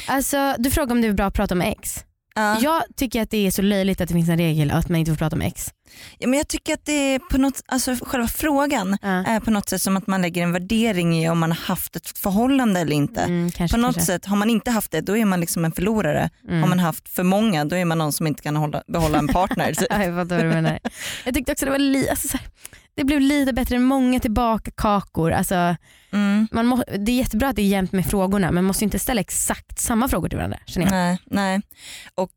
Speaker 4: Alltså, du frågar om det är bra att prata om ex.
Speaker 3: Ja.
Speaker 4: Jag tycker att det är så löjligt att det finns en regel att man inte får prata om ex.
Speaker 3: Ja, men jag tycker att det är på något, alltså själva frågan
Speaker 4: Ja.
Speaker 3: är på något sätt som att man lägger en värdering i om man har haft ett förhållande eller inte.
Speaker 4: Mm, kanske,
Speaker 3: på något
Speaker 4: kanske.
Speaker 3: sätt, har man inte haft det då är man liksom en förlorare.
Speaker 4: Mm.
Speaker 3: Har man haft för många då är man någon som inte kan hålla, behålla en partner. typ.
Speaker 4: Ja, jag fattar vad du menar. Jag tyckte också det var li- alltså, här, det blev lite bättre, många tillbaka kakor. Alltså,
Speaker 3: Mm.
Speaker 4: man må, det är jättebra att det är jämnt med frågorna men man måste inte ställa exakt samma frågor till varandra känner jag.
Speaker 3: Nej, nej. Och,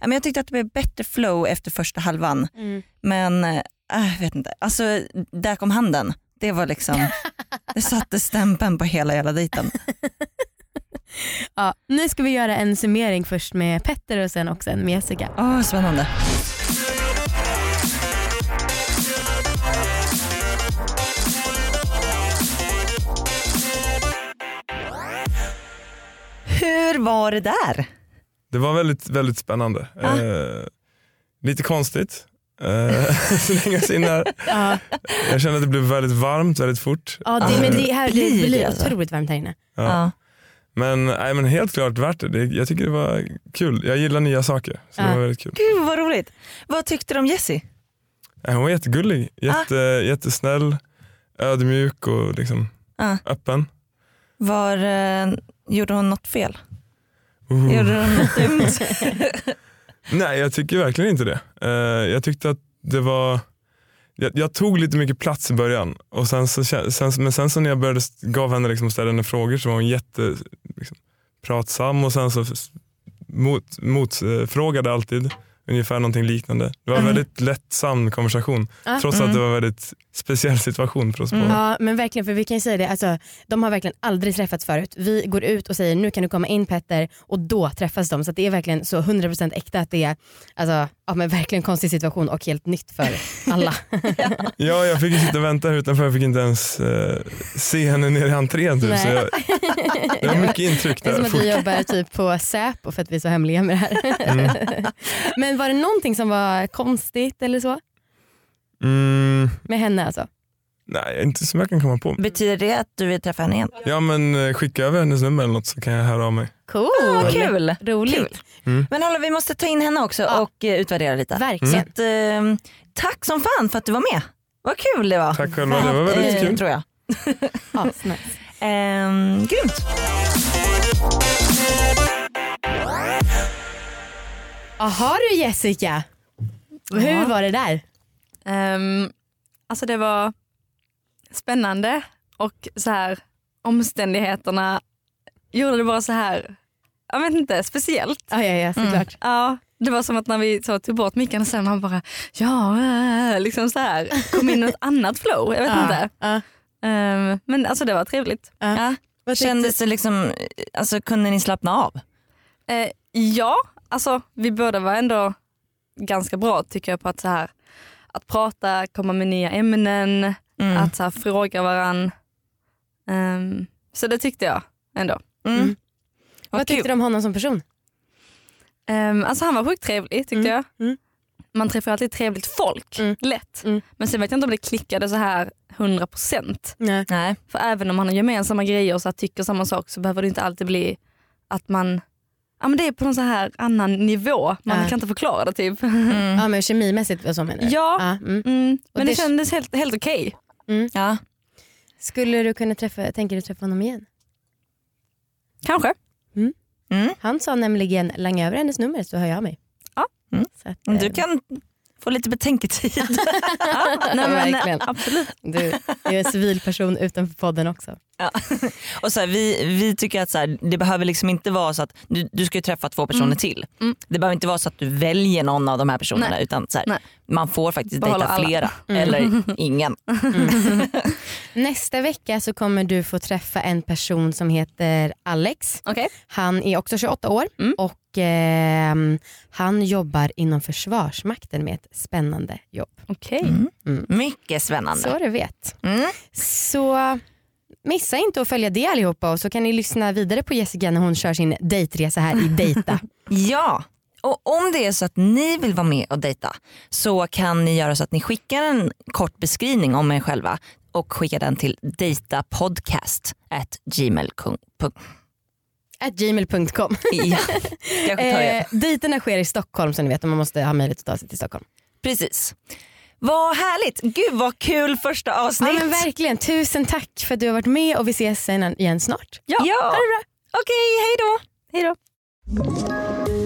Speaker 3: men jag tyckte att det blev bättre flow efter första halvan.
Speaker 4: Mm.
Speaker 3: Men äh, jag vet inte, alltså där kom handen. Det var liksom, det satte stämpeln på hela jävla dejten.
Speaker 4: Ja, nu ska vi göra en summering först med Petter och sen också en med Jessica.
Speaker 3: Åh, spännande. Hur var det där?
Speaker 5: Det var väldigt, väldigt spännande.
Speaker 3: Ja.
Speaker 5: Eh, lite konstigt. Eh, slängas in här.
Speaker 4: Ja,
Speaker 5: Jag kände att det blev väldigt varmt väldigt fort.
Speaker 4: ja det, men det, här, det
Speaker 3: Blir det alltså?
Speaker 4: otroligt varmt här inne.
Speaker 5: Ja.
Speaker 3: Ja.
Speaker 5: Men, nej, men helt klart värt det. det. Jag tycker det var kul. Jag gillar nya saker. Så det
Speaker 4: Ja.
Speaker 5: var väldigt kul.
Speaker 3: Gud vad roligt. Vad tyckte du om Jessie?
Speaker 5: Nej, Hon var jättegullig. Jätte, Jättesnäll, ödmjuk och liksom
Speaker 3: Ja.
Speaker 5: öppen.
Speaker 3: Var, eh, gjorde hon något fel?
Speaker 5: Uh.
Speaker 3: Gjorde hon något dumt?
Speaker 5: Nej jag tycker verkligen inte det. Eh, jag tyckte att det var jag, jag tog lite mycket plats i början och sen så, sen, men sen så när jag började gav henne liksom ställa henne frågor så var hon jätte liksom, pratsam och sen så mot, motfrågade alltid ungefär någonting liknande. Det var en väldigt lättsam konversation
Speaker 4: Ja.
Speaker 5: trots att det var en väldigt speciell situation för oss båda.
Speaker 4: Ja men verkligen för vi kan ju säga det, alltså, de har verkligen aldrig träffats förut. Vi går ut och säger nu kan du komma in Petter och då träffas de. Så det är verkligen så 100% äkta att det är alltså, ja, men verkligen konstig situation och helt nytt för alla.
Speaker 5: Ja, jag fick ju sitta och vänta här utanför, jag fick inte ens eh, se henne nere i entrén. Typ, så jag, det var mycket intryck
Speaker 4: Det är
Speaker 5: där.
Speaker 4: som att vi jobbar typ på Säpo för att vi är så hemliga med det här.
Speaker 5: Mm.
Speaker 4: Men var det någonting som var konstigt eller så
Speaker 5: Mm,
Speaker 4: med henne alltså?
Speaker 5: Nej, inte som jag kan komma på.
Speaker 3: Betyder det att du vill träffa henne igen?
Speaker 5: Ja men eh, skicka över hennes nummer eller något så kan jag höra av mig.
Speaker 4: Cool!
Speaker 3: Vad kul.
Speaker 4: Roligt.
Speaker 3: Kul.
Speaker 5: Mm.
Speaker 3: Men hallå, vi måste ta in henne också
Speaker 4: Ja.
Speaker 3: och eh, utvärdera lite.
Speaker 4: Verkligen.
Speaker 3: Så att, eh, tack som fan för att du var med. Vad kul det var.
Speaker 5: Tack själva, det var väldigt
Speaker 3: Eh,
Speaker 5: kul.
Speaker 3: Tror jag.
Speaker 4: Asnice.
Speaker 3: Ehm, grymt.
Speaker 4: Jaha du Jessica, hur
Speaker 2: Ja.
Speaker 4: var det där?
Speaker 2: Ehm, alltså det var spännande och så här omständigheterna gjorde det bara så här, jag vet inte, speciellt.
Speaker 4: Ja, ja, ja såklart.
Speaker 2: Ja, det var som att när vi så tog bort micken och sen man bara, ja, äh, liksom så här, kom in i ett annat flow. Jag vet
Speaker 4: Ja,
Speaker 2: inte.
Speaker 4: ja.
Speaker 2: Ehm, men alltså det var trevligt.
Speaker 4: Ja.
Speaker 3: Ja. Kändes det liksom, alltså kunde ni slappna av?
Speaker 2: Eh, ja, alltså vi båda var ändå ganska bra tycker jag på att så här att prata, komma med nya ämnen,
Speaker 3: Mm.
Speaker 2: att så här, fråga varann. Ehm, så det tyckte jag ändå.
Speaker 3: Mm.
Speaker 4: Mm.
Speaker 3: Vad
Speaker 4: Vad tyckte du om honom som person?
Speaker 2: Um, alltså han var sjukt trevlig tyckte
Speaker 4: Mm,
Speaker 2: jag.
Speaker 4: mm.
Speaker 2: Man träffar alltid trevligt folk,
Speaker 4: Mm.
Speaker 2: lätt.
Speaker 4: Mm.
Speaker 2: Men sen vet jag inte om det klickade så här 100%.
Speaker 4: Nej.
Speaker 3: Nej.
Speaker 2: För även om man har gemensamma grejer och så här, tycker samma sak så behöver det inte alltid bli att man Ja, men det är på någon så här annan nivå, man
Speaker 4: Ja.
Speaker 2: kan inte förklara det typ.
Speaker 3: Mm.
Speaker 4: Ja men kemimässigt och så menar du?
Speaker 2: Ja.
Speaker 4: Ja, mm.
Speaker 2: Mm, men det,
Speaker 4: det-
Speaker 2: kändes helt, helt okej.
Speaker 3: Ja.
Speaker 4: Skulle du kunna träffa, tänker du träffa honom igen?
Speaker 2: Kanske.
Speaker 3: Mm.
Speaker 4: Han sa nämligen langa över hennes nummer så hör jag mig.
Speaker 2: Ja.
Speaker 3: Mm.
Speaker 4: Så att,
Speaker 3: Du
Speaker 4: eh,
Speaker 3: kan få lite betänketid.
Speaker 2: Ja, nej, men,
Speaker 4: Verkligen.
Speaker 2: absolut.
Speaker 4: Du är en civilperson utanför podden också.
Speaker 3: Ja. Och så här, vi, vi tycker att så här, det behöver liksom inte vara så att du, du ska träffa två personer
Speaker 2: Mm.
Speaker 3: till.
Speaker 2: Mm.
Speaker 3: Det behöver inte vara så att du väljer någon av de här personerna
Speaker 2: Nej.
Speaker 3: utan så här, man får faktiskt
Speaker 2: Behålla
Speaker 3: dejta
Speaker 2: alla.
Speaker 3: flera
Speaker 4: Mm.
Speaker 3: eller ingen.
Speaker 4: Nästa vecka så kommer du få träffa en person som heter Alex.
Speaker 2: Okej.
Speaker 4: Han är också 28 år
Speaker 2: Mm.
Speaker 4: Och ehm, han jobbar inom Försvarsmakten med ett spännande jobb.
Speaker 2: Okej.
Speaker 3: Mm.
Speaker 4: Mm.
Speaker 3: Mycket spännande.
Speaker 4: Så du vet.
Speaker 3: Mm.
Speaker 4: Så missa inte att följa det allihopa och så kan ni lyssna vidare på Jessica när hon kör sin dejtresa här i Dejta.
Speaker 3: Ja, och om det är så att ni vill vara med och dejta så kan ni göra så att ni skickar en kort beskrivning om er själva och skickar den till datapodcast@gmail.com.
Speaker 4: At gmail.com.
Speaker 3: Ja, jag tar det.
Speaker 4: Eh, dejterna sker i Stockholm så ni vet man måste ha möjlighet att ta sig till Stockholm.
Speaker 3: Precis. Vad härligt. Gud vad kul första avsnitt.
Speaker 4: Ja men verkligen, tusen tack för att du har varit med och vi ses igen snart.
Speaker 3: Ja,
Speaker 2: Ja.
Speaker 3: ha det bra. Okej, hej då.
Speaker 2: Hej då.